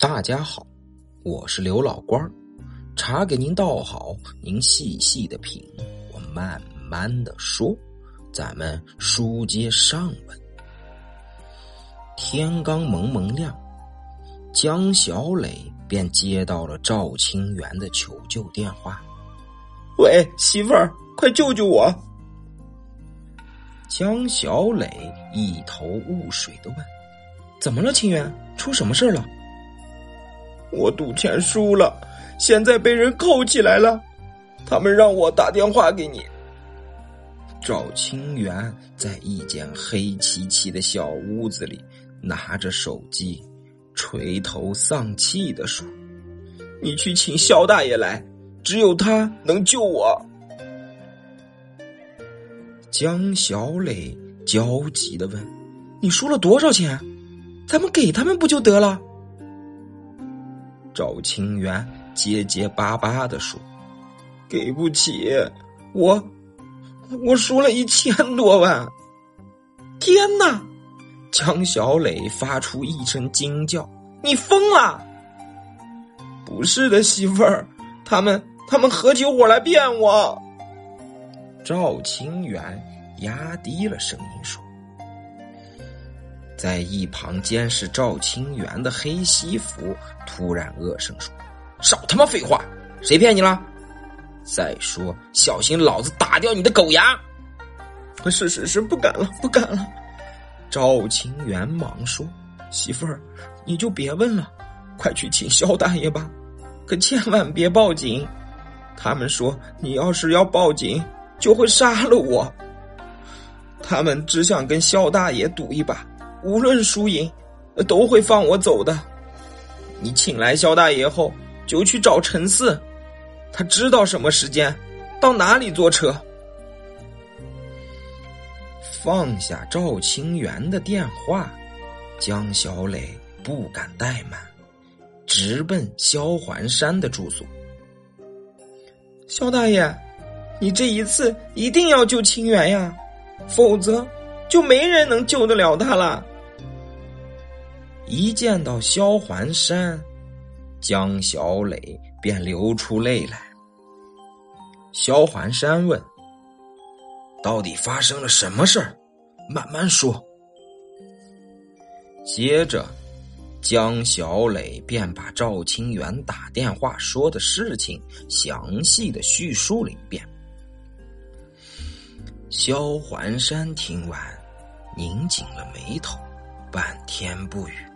大家好，我是刘老官儿，茶给您倒好，您细细的品，我慢慢的说。咱们书接上文，天刚蒙蒙亮，江小磊便接到了赵清源的求救电话。喂，媳妇儿，快救救我！江小磊一头雾水的问：“怎么了，清源？出什么事了？”我赌钱输了，现在被人扣起来了，他们让我打电话给你。赵清源在一间黑漆漆的小屋子里，拿着手机，垂头丧气的说：“你去请肖大爷来，只有他能救我。”江小磊焦急的问：“你输了多少钱？咱们给他们不就得了？”赵清源结结巴巴的说：“给不起，我。”我输了一千多万！天哪！江小磊发出一声惊叫：“你疯了！”不是的，媳妇儿，他们他们合起伙来骗我。赵清源压低了声音说：“在一旁监视赵清源的黑西服突然恶声说：‘少他妈废话！谁骗你了？’”再说，小心老子打掉你的狗牙！是是是，不敢了，不敢了。赵清源忙说：“媳妇儿，你就别问了，快去请肖大爷吧，可千万别报警。他们说你要是要报警，就会杀了我。他们只想跟肖大爷赌一把，无论输赢，都会放我走的。你请来肖大爷后，就去找陈四。”他知道什么时间，到哪里坐车。放下赵清源的电话，江小磊不敢怠慢，直奔萧环山的住所。肖大爷，你这一次一定要救清源呀，否则就没人能救得了他了。一见到萧环山，江小磊。便流出泪来。萧环山问：“到底发生了什么事儿？慢慢说。”接着，江小磊便把赵清源打电话说的事情详细的叙述了一遍。萧环山听完，拧紧了眉头，半天不语。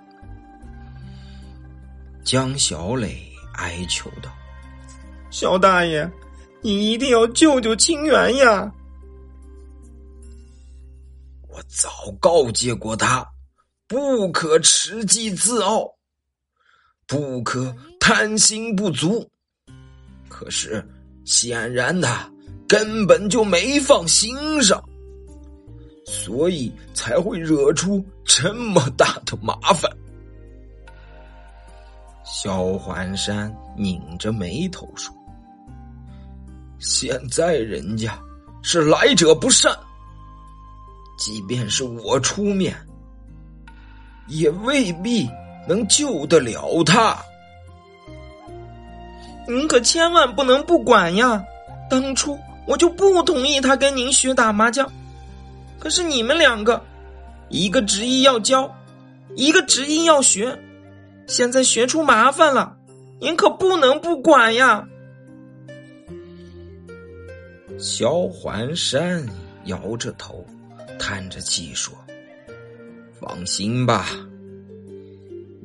江小磊。哀求道：“肖大爷，你一定要救救清源呀！我早告诫过他，不可持机自傲，不可贪心不足。可是显然他根本就没放心上，所以才会惹出这么大的麻烦。”萧环山拧着眉头说：“现在人家是来者不善，即便是我出面，也未必能救得了他。您可千万不能不管呀！当初我就不同意他跟您学打麻将，可是你们两个，一个执意要教，一个执意要学。”现在学出麻烦了，您可不能不管呀！萧环山摇着头，叹着气说：“放心吧，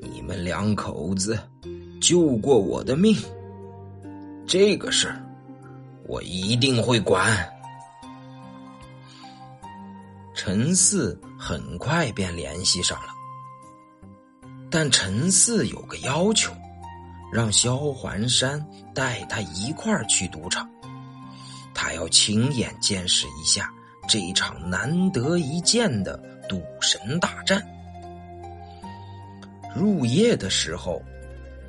你们两口子救过我的命，这个事儿我一定会管。”陈四很快便联系上了。但陈四有个要求，让萧环山带他一块儿去赌场，他要亲眼见识一下这一场难得一见的赌神大战。入夜的时候，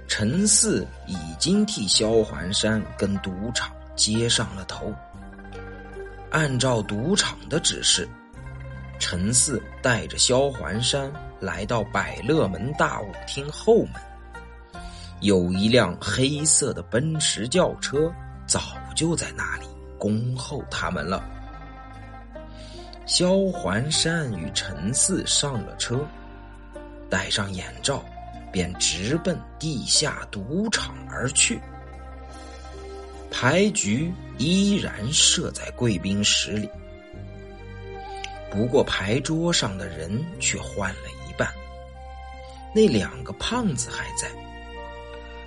陈四已经替萧环山跟赌场接上了头。按照赌场的指示，陈四带着萧环山。来到百乐门大舞厅后门，有一辆黑色的奔驰轿车早就在那里恭候他们了。萧环山与陈四上了车，戴上眼罩，便直奔地下赌场而去。牌局依然设在贵宾室里，不过牌桌上的人却换了。那两个胖子还在，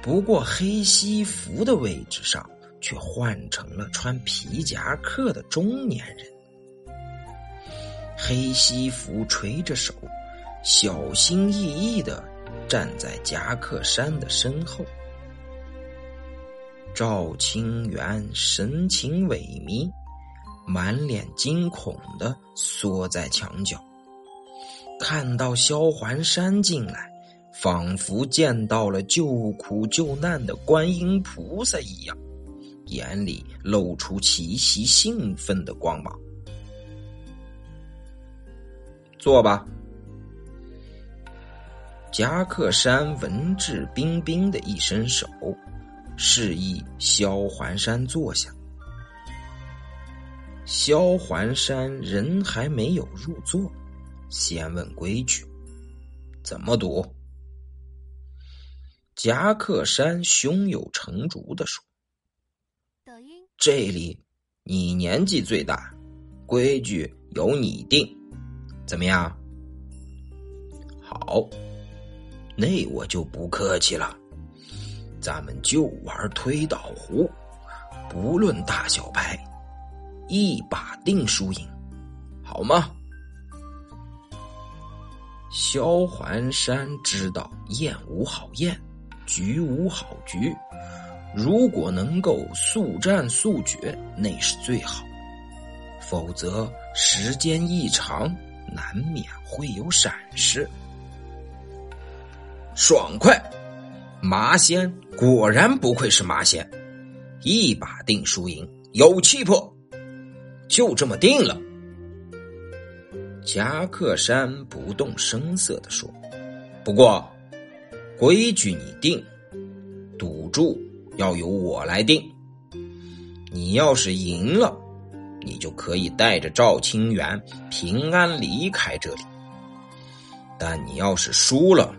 不过黑西服的位置上却换成了穿皮夹克的中年人。黑西服垂着手，小心翼翼的站在夹克衫的身后。赵清源神情萎靡，满脸惊恐的缩在墙角。看到萧环山进来，仿佛见到了救苦救难的观音菩萨一样，眼里露出极其兴奋的光芒。坐吧。夹克山文质彬彬的一伸手，示意萧环山坐下。萧环山人还没有入座，先问规矩：怎么赌？夹克衫胸有成竹的说：“这里你年纪最大，规矩由你定。”怎么样？好，那我就不客气了。咱们就玩推倒壶，不论大小牌，一把定输赢，好吗？萧环山知道燕无好宴，局无好局，如果能够速战速决，那是最好；否则时间一长。难免会有闪失。爽快，麻仙果然不愧是麻仙，一把定输赢，有气魄，就这么定了。夹克衫不动声色的说：“不过，规矩你定，赌注要由我来定。你要是赢了。”你就可以带着赵清源平安离开这里，但你要是输了，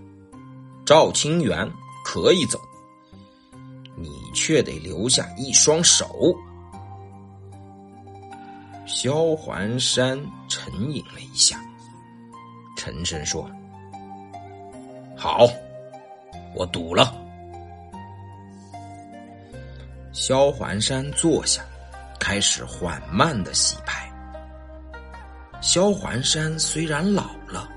赵清源可以走，你却得留下一双手。萧环山沉吟了一下，沉声说：“好，我赌了。”萧环山坐下。开始缓慢的洗牌。萧环山虽然老了，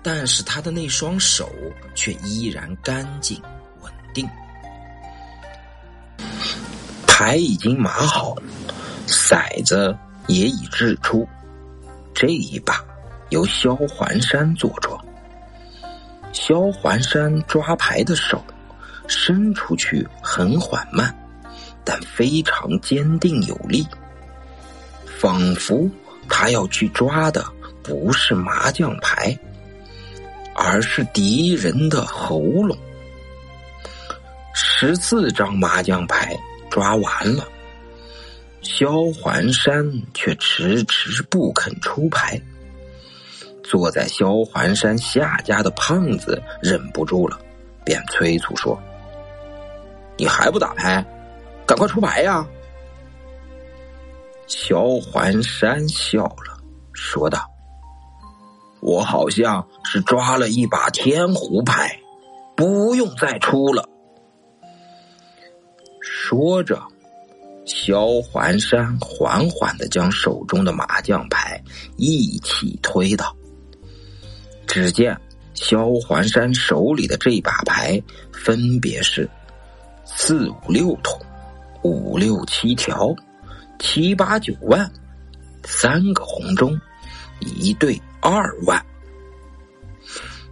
但是他的那双手却依然干净稳定。牌已经码好，骰子也已掷出。这一把由萧环山做主。萧环山抓牌的手伸出去很缓慢。但非常坚定有力，仿佛他要去抓的不是麻将牌，而是敌人的喉咙。十四张麻将牌抓完了，萧环山却迟迟不肯出牌。坐在萧环山下家的胖子忍不住了，便催促说：“你还不打牌？”赶快出牌呀！萧环山笑了，说道：“我好像是抓了一把天胡牌，不用再出了。”说着，萧环山缓缓的将手中的麻将牌一起推倒。只见萧环山手里的这把牌分别是四五六筒。五六七条，七八九万，三个红中，一对二万。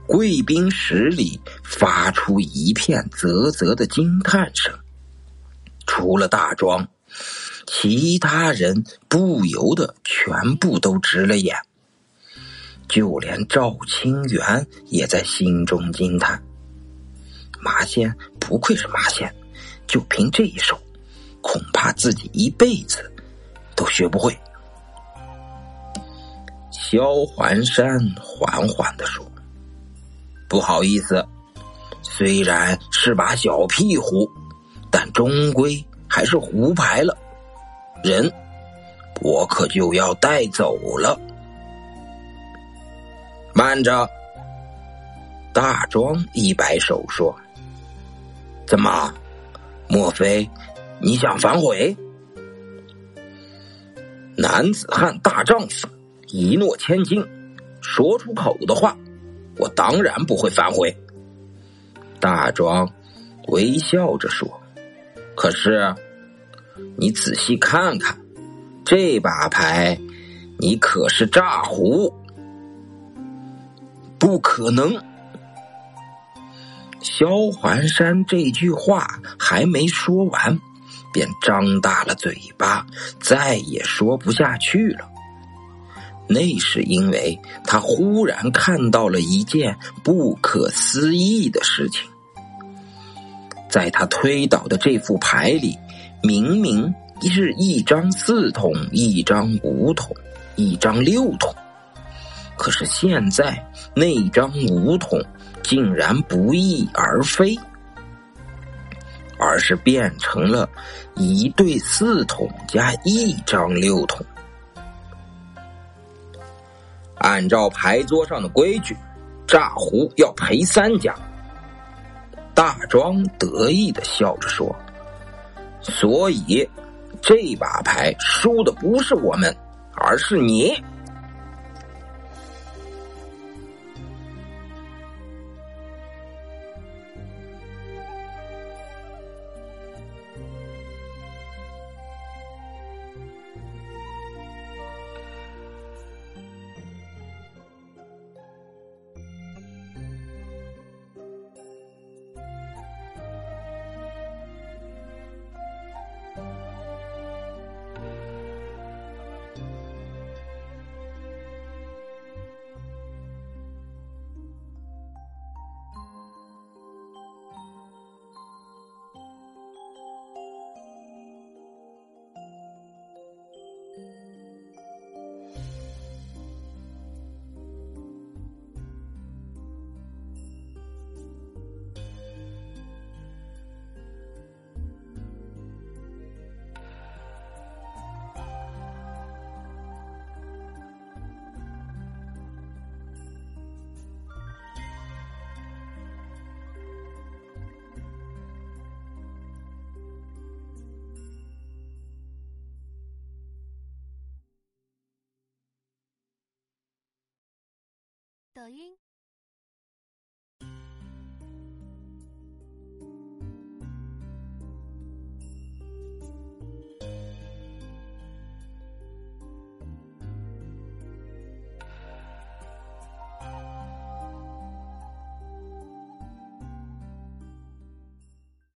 贵宾室里发出一片啧啧的惊叹声。除了大庄，其他人不由得全部都直了眼，就连赵清源也在心中惊叹：麻仙不愧是麻仙，就凭这一手，恐怕自己一辈子都学不会。萧环山缓缓的说：“不好意思，虽然是把小屁壶，但终归还是胡牌了。人，我可就要带走了。慢着！”大庄一摆手说：“怎么？莫非你想反悔？男子汉大丈夫，一诺千金，说出口的话，我当然不会反悔。”大庄微笑着说：“可是，你仔细看看，这把牌，你可是炸胡，不可能。”萧环山这句话还没说完，便张大了嘴巴，再也说不下去了。那是因为他忽然看到了一件不可思议的事情，在他推倒的这副牌里，明明是一张四筒，一张五筒，一张六筒，可是现在那张五筒。竟然不翼而飞，而是变成了一对四筒加一张六筒。按照牌桌上的规矩，炸胡要赔三家。大庄得意的笑着说：“所以这把牌输的不是我们，而是你。”抖音。